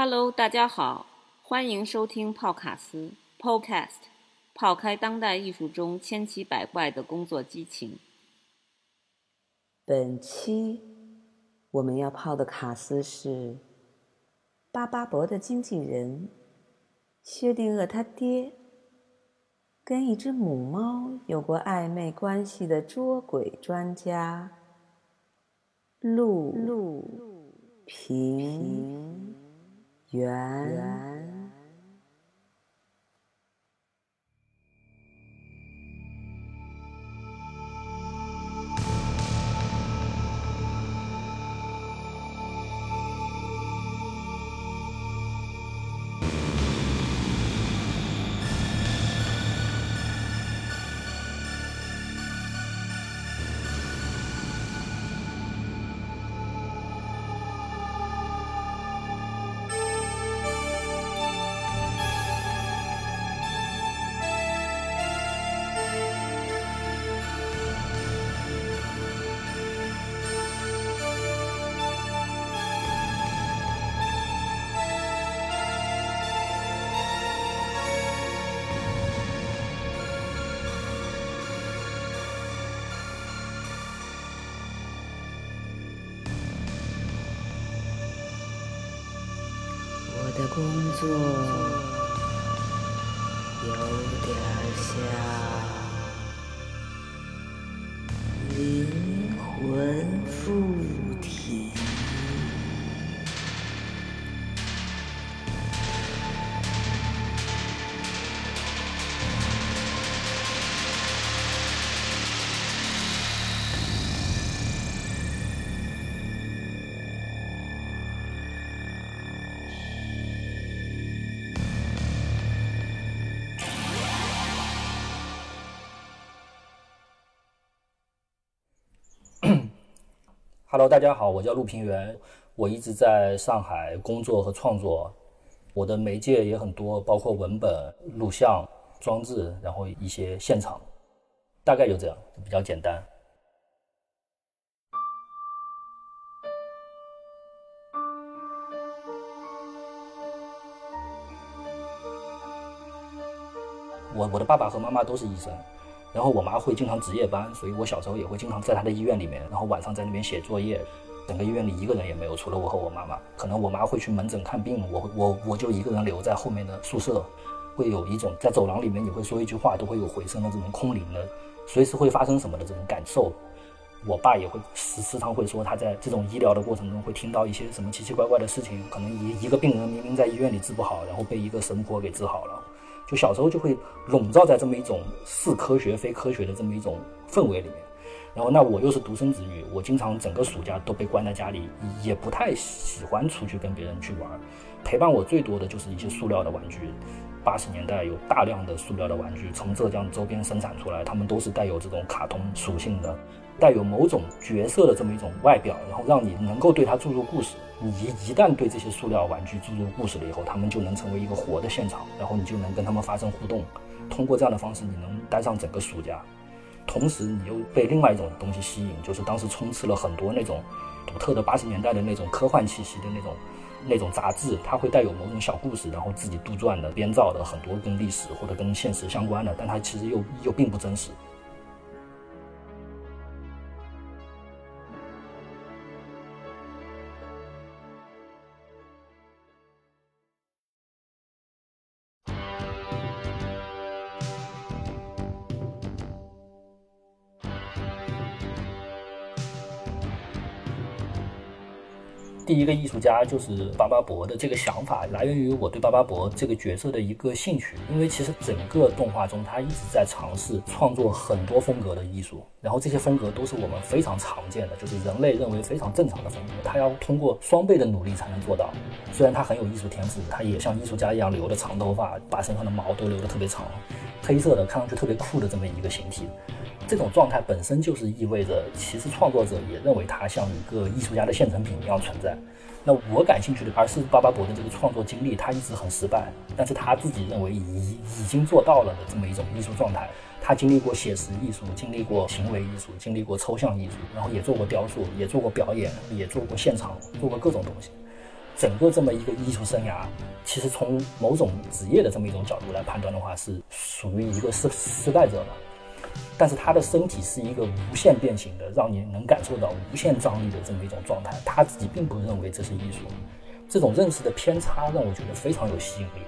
Hello，大家好，欢迎收听泡卡斯 Podcast，泡开当代艺术中千奇百怪的工作激情。本期我们要泡的卡斯是巴巴伯的经纪人薛定谔他爹，跟一只母猫有过暧昧关系的捉鬼专家陆陆平圆的工作有点像灵魂附体。Hello，大家好，我叫陆平原，我一直在上海工作和创作，我的媒介也很多，包括文本、录像、装置，然后一些现场，大概就这样，比较简单。我我的爸爸和妈妈都是医生，然后我妈会经常值夜班，所以我小时候也会经常在她的医院里面，然后晚上在那边写作业。整个医院里一个人也没有，除了我和我妈妈。可能我妈会去门诊看病，我我我就一个人留在后面的宿舍，会有一种在走廊里面你会说一句话都会有回声的这种空灵的，随时会发生什么的这种感受。我爸也会时时常会说他在这种医疗的过程中会听到一些什么奇奇怪怪的事情，可能一一个病人明明在医院里治不好，然后被一个神婆给治好了。就小时候就会笼罩在这么一种似科学非科学的这么一种氛围里面，然后那我又是独生子女，我经常整个暑假都被关在家里，也不太喜欢出去跟别人去玩，陪伴我最多的就是一些塑料的玩具。八十年代有大量的塑料的玩具从浙江周边生产出来，它们都是带有这种卡通属性的，带有某种角色的这么一种外表，然后让你能够对它注入故事。你一一旦对这些塑料玩具注入故事了以后，他们就能成为一个活的现场，然后你就能跟他们发生互动。通过这样的方式，你能待上整个暑假。同时，你又被另外一种东西吸引，就是当时充斥了很多那种独特的八十年代的那种科幻气息的那种那种杂志，它会带有某种小故事，然后自己杜撰的、编造的很多跟历史或者跟现实相关的，但它其实又又并不真实。第一个艺术家就是巴巴伯的这个想法，来源于我对巴巴伯这个角色的一个兴趣。因为其实整个动画中，他一直在尝试创作很多风格的艺术，然后这些风格都是我们非常常见的，就是人类认为非常正常的风格。他要通过双倍的努力才能做到。虽然他很有艺术天赋，他也像艺术家一样留的长头发，把身上的毛都留得特别长，黑色的，看上去特别酷的这么一个形体。这种状态本身就是意味着，其实创作者也认为他像一个艺术家的现成品一样存在。那我感兴趣的，而是巴巴伯的这个创作经历，他一直很失败，但是他自己认为已已经做到了的这么一种艺术状态。他经历过写实艺术，经历过行为艺术，经历过抽象艺术，然后也做过雕塑，也做过表演，也做过现场，做过各种东西。整个这么一个艺术生涯，其实从某种职业的这么一种角度来判断的话，是属于一个失失败者的。但是他的身体是一个无限变形的，让你能感受到无限张力的这么一种状态。他自己并不认为这是艺术，这种认识的偏差让我觉得非常有吸引力。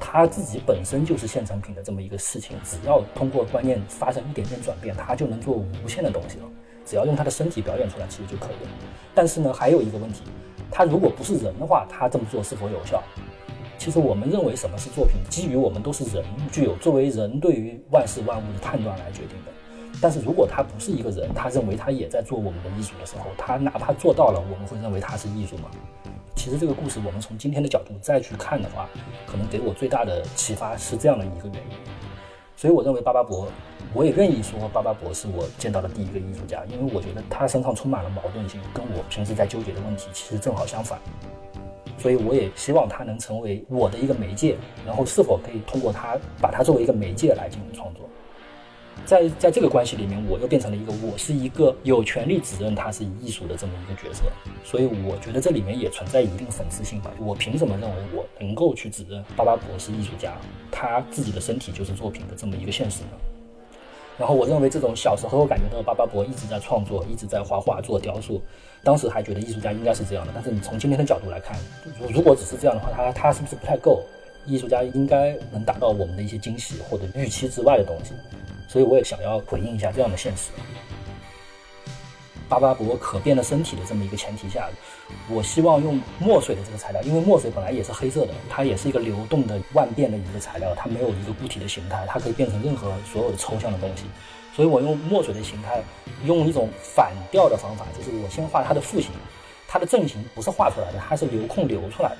他自己本身就是现成品的这么一个事情，只要通过观念发生一点点转变，他就能做无限的东西了。只要用他的身体表演出来，其实就可以了。但是呢，还有一个问题，他如果不是人的话，他这么做是否有效？其实我们认为什么是作品，基于我们都是人，具有作为人对于万事万物的判断来决定的。但是如果他不是一个人，他认为他也在做我们的艺术的时候，他哪怕做到了，我们会认为他是艺术吗？其实这个故事，我们从今天的角度再去看的话，可能给我最大的启发是这样的一个原因。所以我认为巴巴伯，我也愿意说巴巴伯是我见到的第一个艺术家，因为我觉得他身上充满了矛盾性，跟我平时在纠结的问题其实正好相反。所以我也希望他能成为我的一个媒介，然后是否可以通过他把他作为一个媒介来进行创作，在在这个关系里面，我又变成了一个我是一个有权利指认他是艺术的这么一个角色，所以我觉得这里面也存在一定讽刺性吧。我凭什么认为我能够去指认巴巴博是艺术家，他自己的身体就是作品的这么一个现实呢？然后我认为这种小时候感觉到巴巴伯一直在创作，一直在画画做雕塑，当时还觉得艺术家应该是这样的。但是你从今天的角度来看，如如果只是这样的话，他他是不是不太够？艺术家应该能达到我们的一些惊喜或者预期之外的东西。所以我也想要回应一下这样的现实。巴巴伯可变的身体的这么一个前提下，我希望用墨水的这个材料，因为墨水本来也是黑色的，它也是一个流动的万变的一个材料，它没有一个固体的形态，它可以变成任何所有的抽象的东西。所以我用墨水的形态，用一种反调的方法，就是我先画它的负形，它的正形不是画出来的，它是留空留出来的。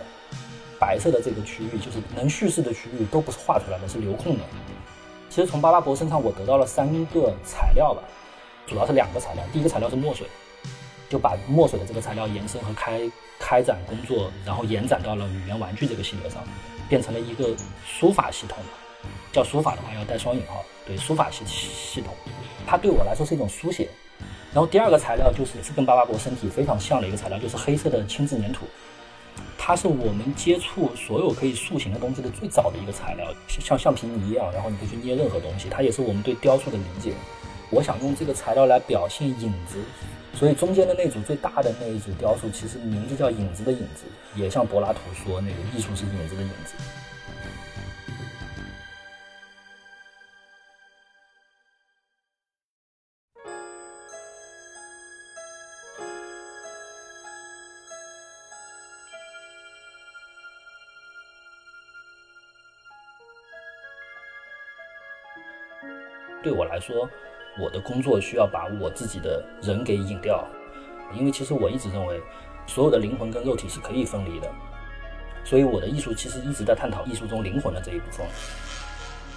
白色的这个区域就是能叙事的区域，都不是画出来的，是留空的。其实从巴巴伯身上我得到了三个材料吧。主要是两个材料，第一个材料是墨水，就把墨水的这个材料延伸和开开展工作，然后延展到了语言玩具这个系列上，变成了一个书法系统，叫书法的话要带双引号，对，书法系系统，它对我来说是一种书写。然后第二个材料就是也是跟巴巴博身体非常像的一个材料，就是黑色的轻质粘土，它是我们接触所有可以塑形的东西的最早的一个材料，像橡皮泥一样，然后你可以去捏任何东西，它也是我们对雕塑的理解。我想用这个材料来表现影子，所以中间的那组最大的那一组雕塑，其实名字叫“影子的影子”，也像柏拉图说那个艺术是影子的影子。对我来说。我的工作需要把我自己的人给引掉，因为其实我一直认为，所有的灵魂跟肉体是可以分离的，所以我的艺术其实一直在探讨艺术中灵魂的这一部分。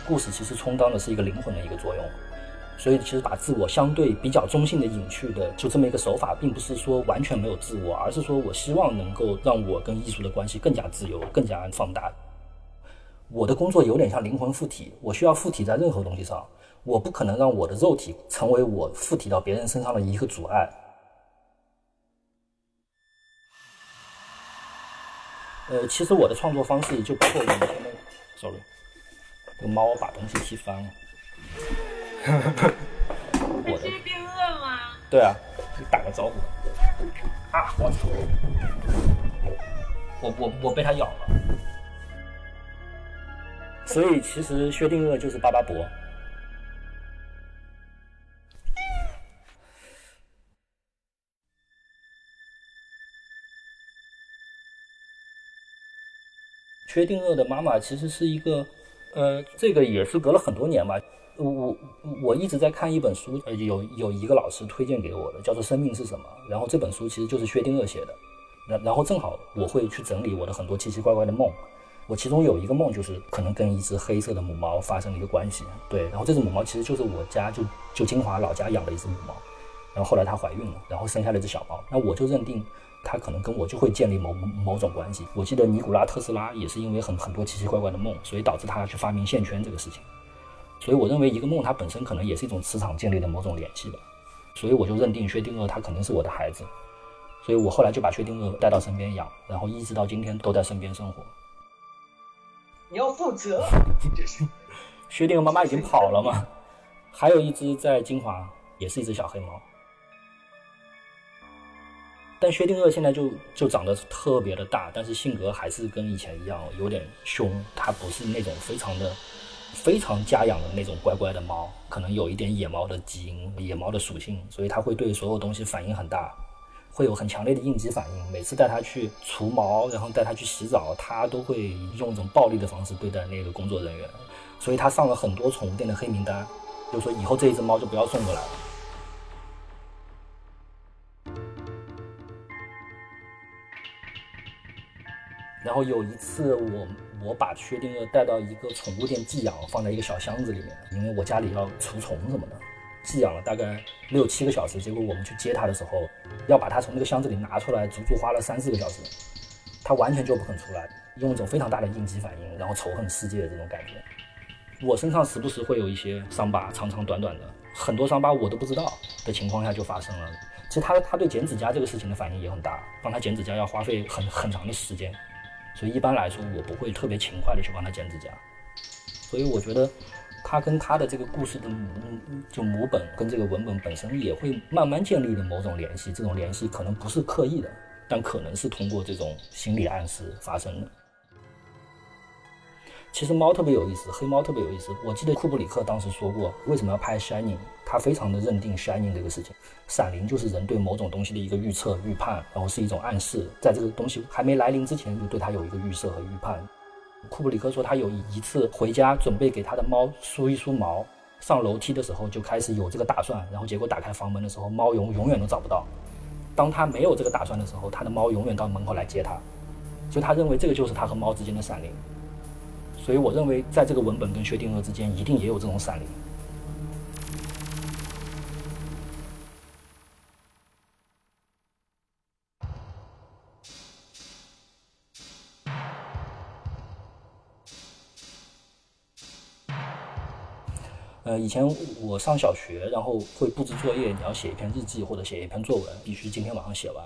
故事其实充当的是一个灵魂的一个作用，所以其实把自我相对比较中性的隐去的，就这么一个手法，并不是说完全没有自我，而是说我希望能够让我跟艺术的关系更加自由、更加放大。我的工作有点像灵魂附体，我需要附体在任何东西上。我不可能让我的肉体成为我附体到别人身上的一个阻碍。呃，其实我的创作方式就包括我们前面，sorry，这个猫把东西踢翻了。我的。变饿吗？对啊，你打个招呼。啊！我操！我我我被它咬了。所以其实薛定谔就是巴巴伯。薛定谔的妈妈其实是一个，呃，这个也是隔了很多年吧。我我我一直在看一本书，呃，有有一个老师推荐给我的，叫做《生命是什么》。然后这本书其实就是薛定谔写的。然然后正好我会去整理我的很多奇奇怪怪的梦。我其中有一个梦就是可能跟一只黑色的母猫发生了一个关系。对，然后这只母猫其实就是我家就就金华老家养的一只母猫。然后后来她怀孕了，然后生下了一只小猫。那我就认定。他可能跟我就会建立某某种关系。我记得尼古拉特斯拉也是因为很很多奇奇怪怪的梦，所以导致他去发明线圈这个事情。所以我认为一个梦它本身可能也是一种磁场建立的某种联系吧。所以我就认定薛定谔他肯定是我的孩子。所以我后来就把薛定谔带到身边养，然后一直到今天都在身边生活。你要负责。薛定谔妈妈已经跑了嘛？还有一只在金华，也是一只小黑猫。但薛定谔现在就就长得特别的大，但是性格还是跟以前一样，有点凶。它不是那种非常的、非常家养的那种乖乖的猫，可能有一点野猫的基因、野猫的属性，所以它会对所有东西反应很大，会有很强烈的应激反应。每次带它去除毛，然后带它去洗澡，它都会用一种暴力的方式对待那个工作人员，所以它上了很多宠物店的黑名单，就说以后这一只猫就不要送过来了。然后有一次，我我把薛定谔带到一个宠物店寄养，放在一个小箱子里面，因为我家里要除虫什么的。寄养了大概六七个小时，结果我们去接它的时候，要把它从那个箱子里拿出来，足足花了三四个小时。它完全就不肯出来，用一种非常大的应激反应，然后仇恨世界的这种感觉。我身上时不时会有一些伤疤，长长短短的，很多伤疤我都不知道的情况下就发生了。其实它它对剪指甲这个事情的反应也很大，帮它剪指甲要花费很很长的时间。所以一般来说，我不会特别勤快的去帮他剪指甲。所以我觉得，他跟他的这个故事的母就母本跟这个文本本身也会慢慢建立的某种联系。这种联系可能不是刻意的，但可能是通过这种心理暗示发生的。其实猫特别有意思，黑猫特别有意思。我记得库布里克当时说过，为什么要拍《Shining》？他非常的认定《Shining》这个事情，闪灵就是人对某种东西的一个预测、预判，然后是一种暗示，在这个东西还没来临之前，就对它有一个预设和预判。库布里克说，他有一次回家准备给他的猫梳一梳毛，上楼梯的时候就开始有这个打算，然后结果打开房门的时候，猫永永远都找不到。当他没有这个打算的时候，他的猫永远到门口来接他，所以他认为这个就是他和猫之间的闪灵。所以我认为，在这个文本跟薛定谔之间，一定也有这种闪灵。呃，以前我上小学，然后会布置作业，你要写一篇日记或者写一篇作文，必须今天晚上写完。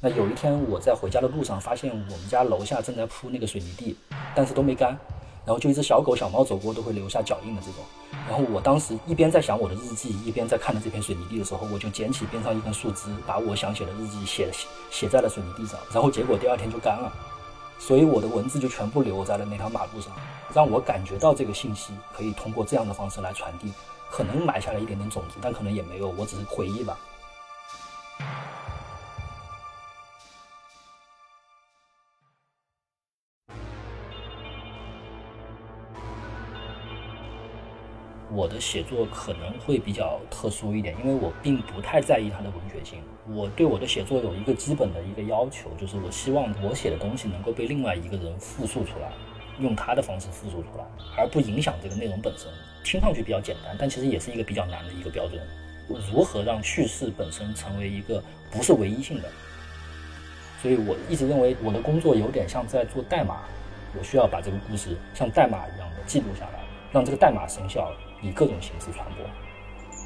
那有一天我在回家的路上，发现我们家楼下正在铺那个水泥地，但是都没干。然后就一只小狗、小猫走过都会留下脚印的这种。然后我当时一边在想我的日记，一边在看着这片水泥地的时候，我就捡起边上一根树枝，把我想写的日记写写在了水泥地上。然后结果第二天就干了，所以我的文字就全部留在了那条马路上，让我感觉到这个信息可以通过这样的方式来传递，可能埋下了一点点种子，但可能也没有，我只是回忆吧。我的写作可能会比较特殊一点，因为我并不太在意它的文学性。我对我的写作有一个基本的一个要求，就是我希望我写的东西能够被另外一个人复述出来，用他的方式复述出来，而不影响这个内容本身。听上去比较简单，但其实也是一个比较难的一个标准。如何让叙事本身成为一个不是唯一性的？所以我一直认为我的工作有点像在做代码，我需要把这个故事像代码一样的记录下来，让这个代码生效。以各种形式传播，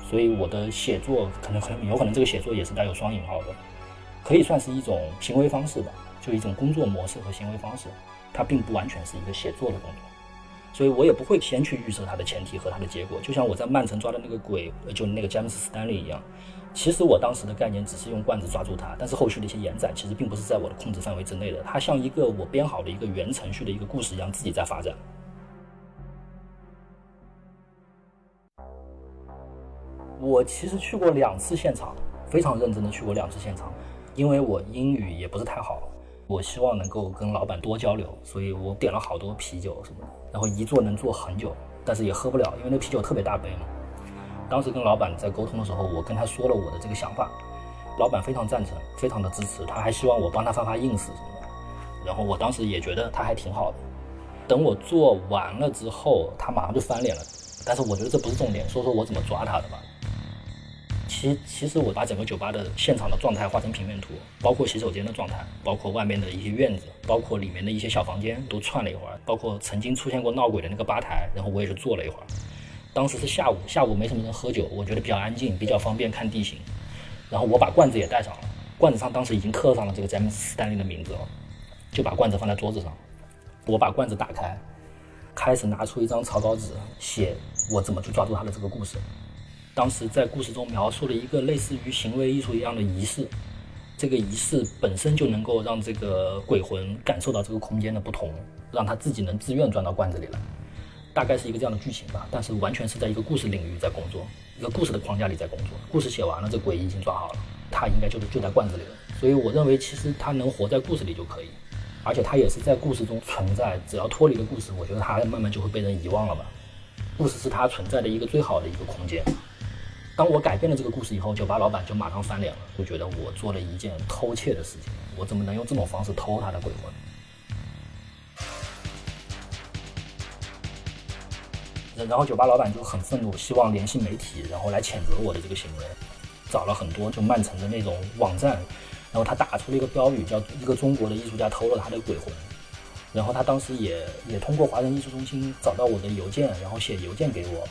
所以我的写作可能很有可能这个写作也是带有双引号的，可以算是一种行为方式吧，就一种工作模式和行为方式，它并不完全是一个写作的工作，所以我也不会先去预设它的前提和它的结果，就像我在曼城抓的那个鬼，就那个詹姆斯·斯丹利一样，其实我当时的概念只是用罐子抓住它，但是后续的一些延展其实并不是在我的控制范围之内的，它像一个我编好的一个原程序的一个故事一样自己在发展。我其实去过两次现场，非常认真的去过两次现场，因为我英语也不是太好，我希望能够跟老板多交流，所以我点了好多啤酒什么的，然后一坐能坐很久，但是也喝不了，因为那啤酒特别大杯嘛。当时跟老板在沟通的时候，我跟他说了我的这个想法，老板非常赞成，非常的支持，他还希望我帮他发发 ins 什么的，然后我当时也觉得他还挺好的。等我做完了之后，他马上就翻脸了，但是我觉得这不是重点，说说我怎么抓他的吧。其其实我把整个酒吧的现场的状态画成平面图，包括洗手间的状态，包括外面的一些院子，包括里面的一些小房间都串了一会儿，包括曾经出现过闹鬼的那个吧台，然后我也是坐了一会儿。当时是下午，下午没什么人喝酒，我觉得比较安静，比较方便看地形。然后我把罐子也带上了，罐子上当时已经刻上了这个詹姆斯·斯丹利的名字了，就把罐子放在桌子上。我把罐子打开，开始拿出一张草稿纸，写我怎么去抓住他的这个故事。当时在故事中描述了一个类似于行为艺术一样的仪式，这个仪式本身就能够让这个鬼魂感受到这个空间的不同，让他自己能自愿钻到罐子里来。大概是一个这样的剧情吧，但是完全是在一个故事领域在工作，一个故事的框架里在工作。故事写完了，这鬼已经抓好了，他应该就是就在罐子里了。所以我认为，其实他能活在故事里就可以，而且他也是在故事中存在。只要脱离了故事，我觉得他慢慢就会被人遗忘了吧。故事是他存在的一个最好的一个空间。当我改变了这个故事以后，酒吧老板就马上翻脸了，就觉得我做了一件偷窃的事情。我怎么能用这种方式偷他的鬼魂？然后酒吧老板就很愤怒，希望联系媒体，然后来谴责我的这个行为。找了很多就曼城的那种网站，然后他打出了一个标语，叫一个中国的艺术家偷了他的鬼魂。然后他当时也也通过华人艺术中心找到我的邮件，然后写邮件给我。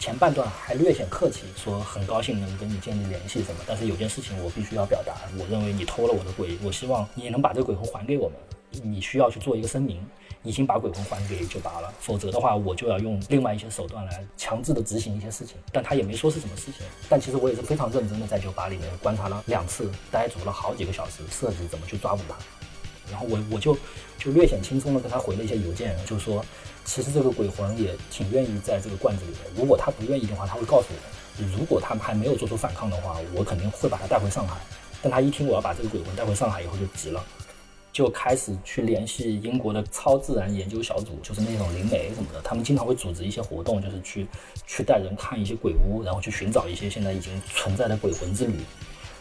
前半段还略显客气，说很高兴能跟你建立联系什么，但是有件事情我必须要表达，我认为你偷了我的鬼，我希望你能把这个鬼魂还给我们。你需要去做一个声明，已经把鬼魂还给酒吧了，否则的话我就要用另外一些手段来强制的执行一些事情。但他也没说是什么事情，但其实我也是非常认真的在酒吧里面观察了两次，呆足了好几个小时，设计怎么去抓捕他。然后我我就就略显轻松的跟他回了一些邮件，就说。其实这个鬼魂也挺愿意在这个罐子里的。如果他不愿意的话，他会告诉我。如果他们还没有做出反抗的话，我肯定会把他带回上海。但他一听我要把这个鬼魂带回上海以后，就急了，就开始去联系英国的超自然研究小组，就是那种灵媒什么的。他们经常会组织一些活动，就是去去带人看一些鬼屋，然后去寻找一些现在已经存在的鬼魂之旅。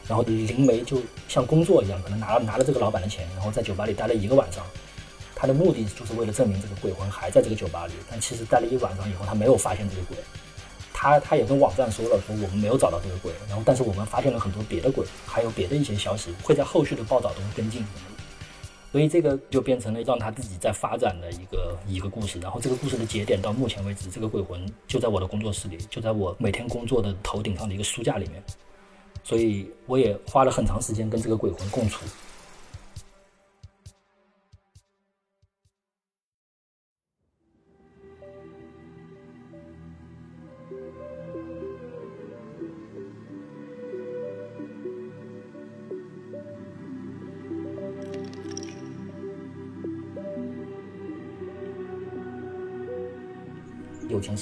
然后灵媒就像工作一样，可能拿了拿了这个老板的钱，然后在酒吧里待了一个晚上。他的目的就是为了证明这个鬼魂还在这个酒吧里，但其实待了一晚上以后，他没有发现这个鬼。他他也跟网站说了，说我们没有找到这个鬼，然后但是我们发现了很多别的鬼，还有别的一些消息会在后续的报道中跟进。所以这个就变成了让他自己在发展的一个一个故事。然后这个故事的节点到目前为止，这个鬼魂就在我的工作室里，就在我每天工作的头顶上的一个书架里面。所以我也花了很长时间跟这个鬼魂共处。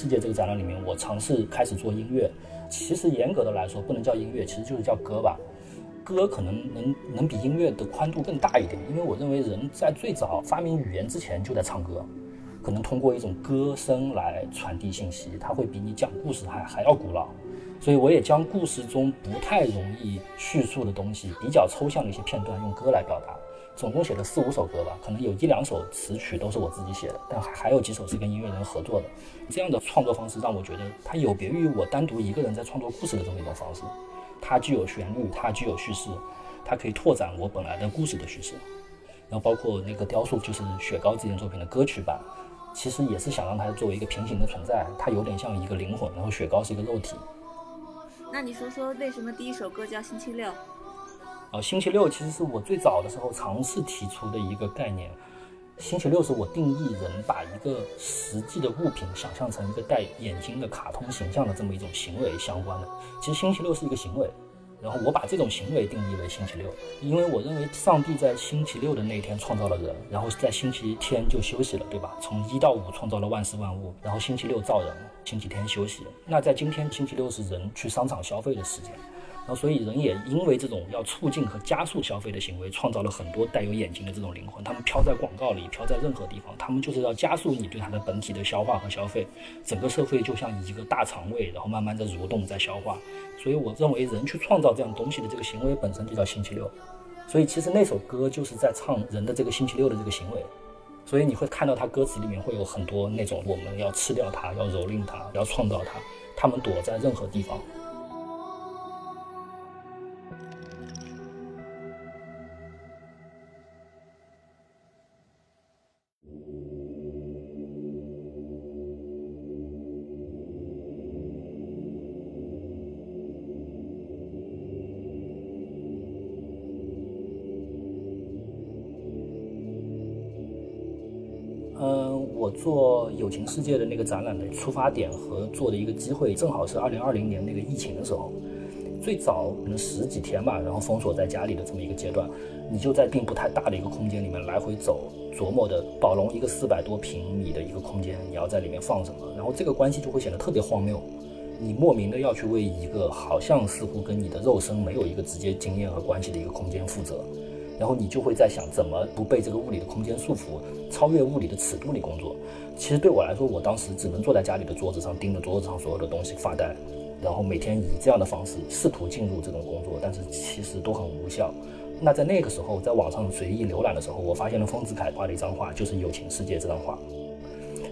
世界这个展览里面，我尝试开始做音乐。其实严格的来说，不能叫音乐，其实就是叫歌吧。歌可能能能比音乐的宽度更大一点，因为我认为人在最早发明语言之前就在唱歌，可能通过一种歌声来传递信息，它会比你讲故事还还要古老。所以我也将故事中不太容易叙述的东西，比较抽象的一些片段，用歌来表达。总共写了四五首歌吧，可能有一两首词曲都是我自己写的，但还有几首是跟音乐人合作的。这样的创作方式让我觉得它有别于我单独一个人在创作故事的这么一种方式。它具有旋律，它具有叙事，它可以拓展我本来的故事的叙事。然后包括那个雕塑，就是雪糕这件作品的歌曲版，其实也是想让它作为一个平行的存在，它有点像一个灵魂，然后雪糕是一个肉体。那你说说为什么第一首歌叫星期六？呃，星期六其实是我最早的时候尝试提出的一个概念。星期六是我定义人把一个实际的物品想象成一个带眼睛的卡通形象的这么一种行为相关的。其实星期六是一个行为，然后我把这种行为定义为星期六，因为我认为上帝在星期六的那一天创造了人，然后在星期天就休息了，对吧？从一到五创造了万事万物，然后星期六造人，星期天休息。那在今天，星期六是人去商场消费的时间。然后，所以人也因为这种要促进和加速消费的行为，创造了很多带有眼睛的这种灵魂。他们飘在广告里，飘在任何地方，他们就是要加速你对它的本体的消化和消费。整个社会就像一个大肠胃，然后慢慢的蠕动在消化。所以，我认为人去创造这样东西的这个行为本身就叫星期六。所以，其实那首歌就是在唱人的这个星期六的这个行为。所以你会看到它歌词里面会有很多那种我们要吃掉它，要蹂躏它，要创造它。他们躲在任何地方。做友情世界的那个展览的出发点和做的一个机会，正好是二零二零年那个疫情的时候，最早可能十几天吧，然后封锁在家里的这么一个阶段，你就在并不太大的一个空间里面来回走，琢磨的宝龙一个四百多平米的一个空间，你要在里面放什么，然后这个关系就会显得特别荒谬，你莫名的要去为一个好像似乎跟你的肉身没有一个直接经验和关系的一个空间负责。然后你就会在想，怎么不被这个物理的空间束缚，超越物理的尺度里工作。其实对我来说，我当时只能坐在家里的桌子上，盯着桌子上所有的东西发呆，然后每天以这样的方式试图进入这种工作，但是其实都很无效。那在那个时候，在网上随意浏览的时候，我发现了丰子恺画的一张画，就是《友情世界》这张画。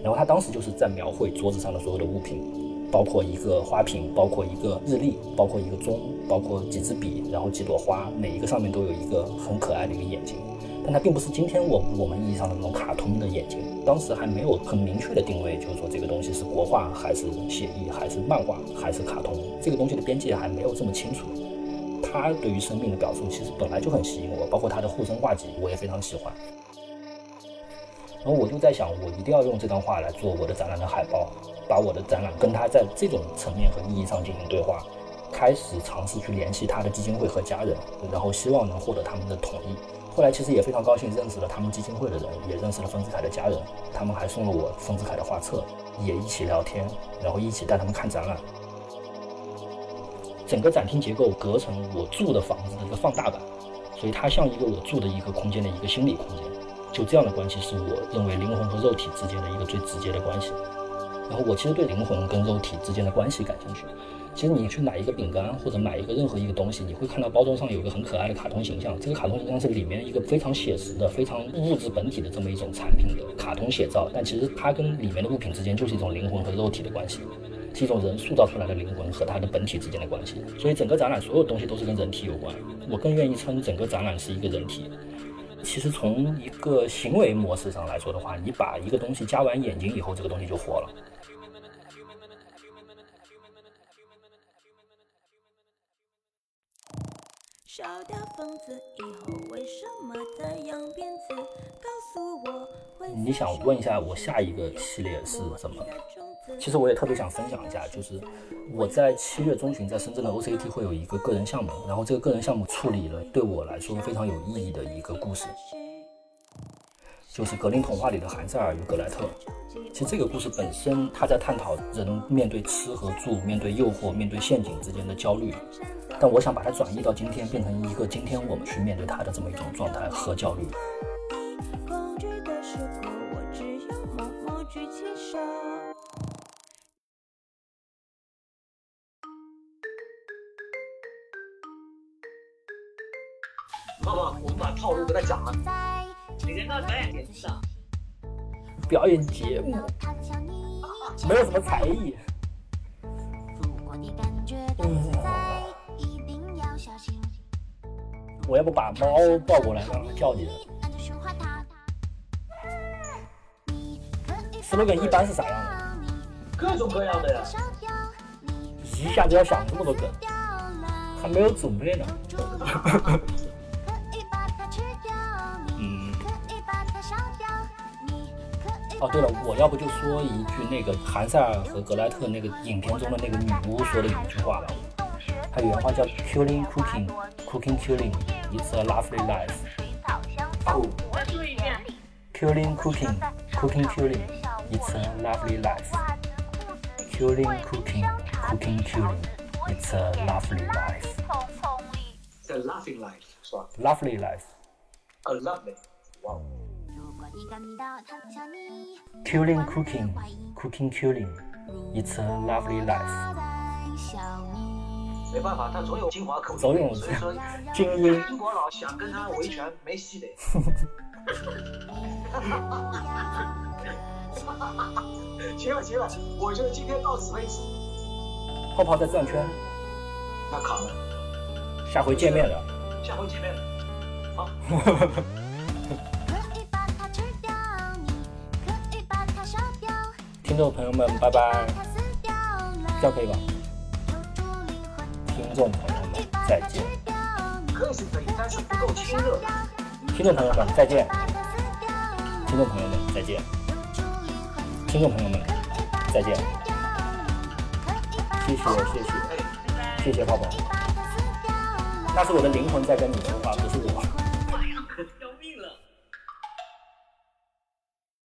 然后他当时就是在描绘桌子上的所有的物品。包括一个花瓶，包括一个日历，包括一个钟，包括几支笔，然后几朵花，每一个上面都有一个很可爱的一个眼睛，但它并不是今天我我们意义上的那种卡通的眼睛，当时还没有很明确的定位，就是说这个东西是国画还是写意还是漫画还是卡通，这个东西的边界还没有这么清楚。它对于生命的表述其实本来就很吸引我，包括它的护身画集我也非常喜欢。然后我就在想，我一定要用这张画来做我的展览的海报。把我的展览跟他在这种层面和意义上进行对话，开始尝试去联系他的基金会和家人，然后希望能获得他们的同意。后来其实也非常高兴认识了他们基金会的人，也认识了丰子恺的家人，他们还送了我丰子恺的画册，也一起聊天，然后一起带他们看展览。整个展厅结构隔成我住的房子的一个放大版，所以它像一个我住的一个空间的一个心理空间。就这样的关系是我认为灵魂和肉体之间的一个最直接的关系。然后我其实对灵魂跟肉体之间的关系感兴趣。其实你去买一个饼干或者买一个任何一个东西，你会看到包装上有一个很可爱的卡通形象。这个卡通形象是里面一个非常写实的、非常物质本体的这么一种产品的卡通写照。但其实它跟里面的物品之间就是一种灵魂和肉体的关系，是一种人塑造出来的灵魂和它的本体之间的关系。所以整个展览所有东西都是跟人体有关。我更愿意称整个展览是一个人体。其实从一个行为模式上来说的话，你把一个东西加完眼睛以后，这个东西就活了。烧掉疯子以后为什么鞭子？告诉我。你想问一下我下一个系列是什么？其实我也特别想分享一下，就是我在七月中旬在深圳的 OCT 会有一个个人项目，然后这个个人项目处理了对我来说非常有意义的一个故事。就是格林童话里的韩塞尔与格莱特。其实这个故事本身，他在探讨人面对吃和住、面对诱惑、面对陷阱之间的焦虑。但我想把它转移到今天，变成一个今天我们去面对它的这么一种状态和焦虑。们把套路给他讲了。表演节目，没有什么才艺。嗯，我要不把猫抱过来，让它叫你。slogan 一般是啥样的？各种各样的呀。一下子要想这么多梗，还没有准备呢。哦，对了，我要不就说一句那个韩塞尔和格莱特那个影片中的那个女巫说的一句话吧。它原话叫 “Killing, cooking, cooking, killing, it's a lovely life.” 再说一遍。Killing, cooking, cooking, killing, it's a lovely life. Killing, cooking, cooking, killing, it's a lovely life. A lovely life 是吧？Lovely life. A lovely. Wow. Killing, cooking, cooking, killing, it's a lovely life. 没办法，他总有精华口总有所以说精英。英国佬想跟他维权没戏的。行了行了，我就今天到此为止。泡泡在转圈，那卡了，下回见面了。下回见面了。好。听众朋友们，拜拜，这样可以吧？听众朋友们，再见。听众朋友们，再见。听众朋友们，再见。听众朋友们，再见。谢谢谢谢谢谢泡泡，那是我的灵魂在跟你说话，不是我。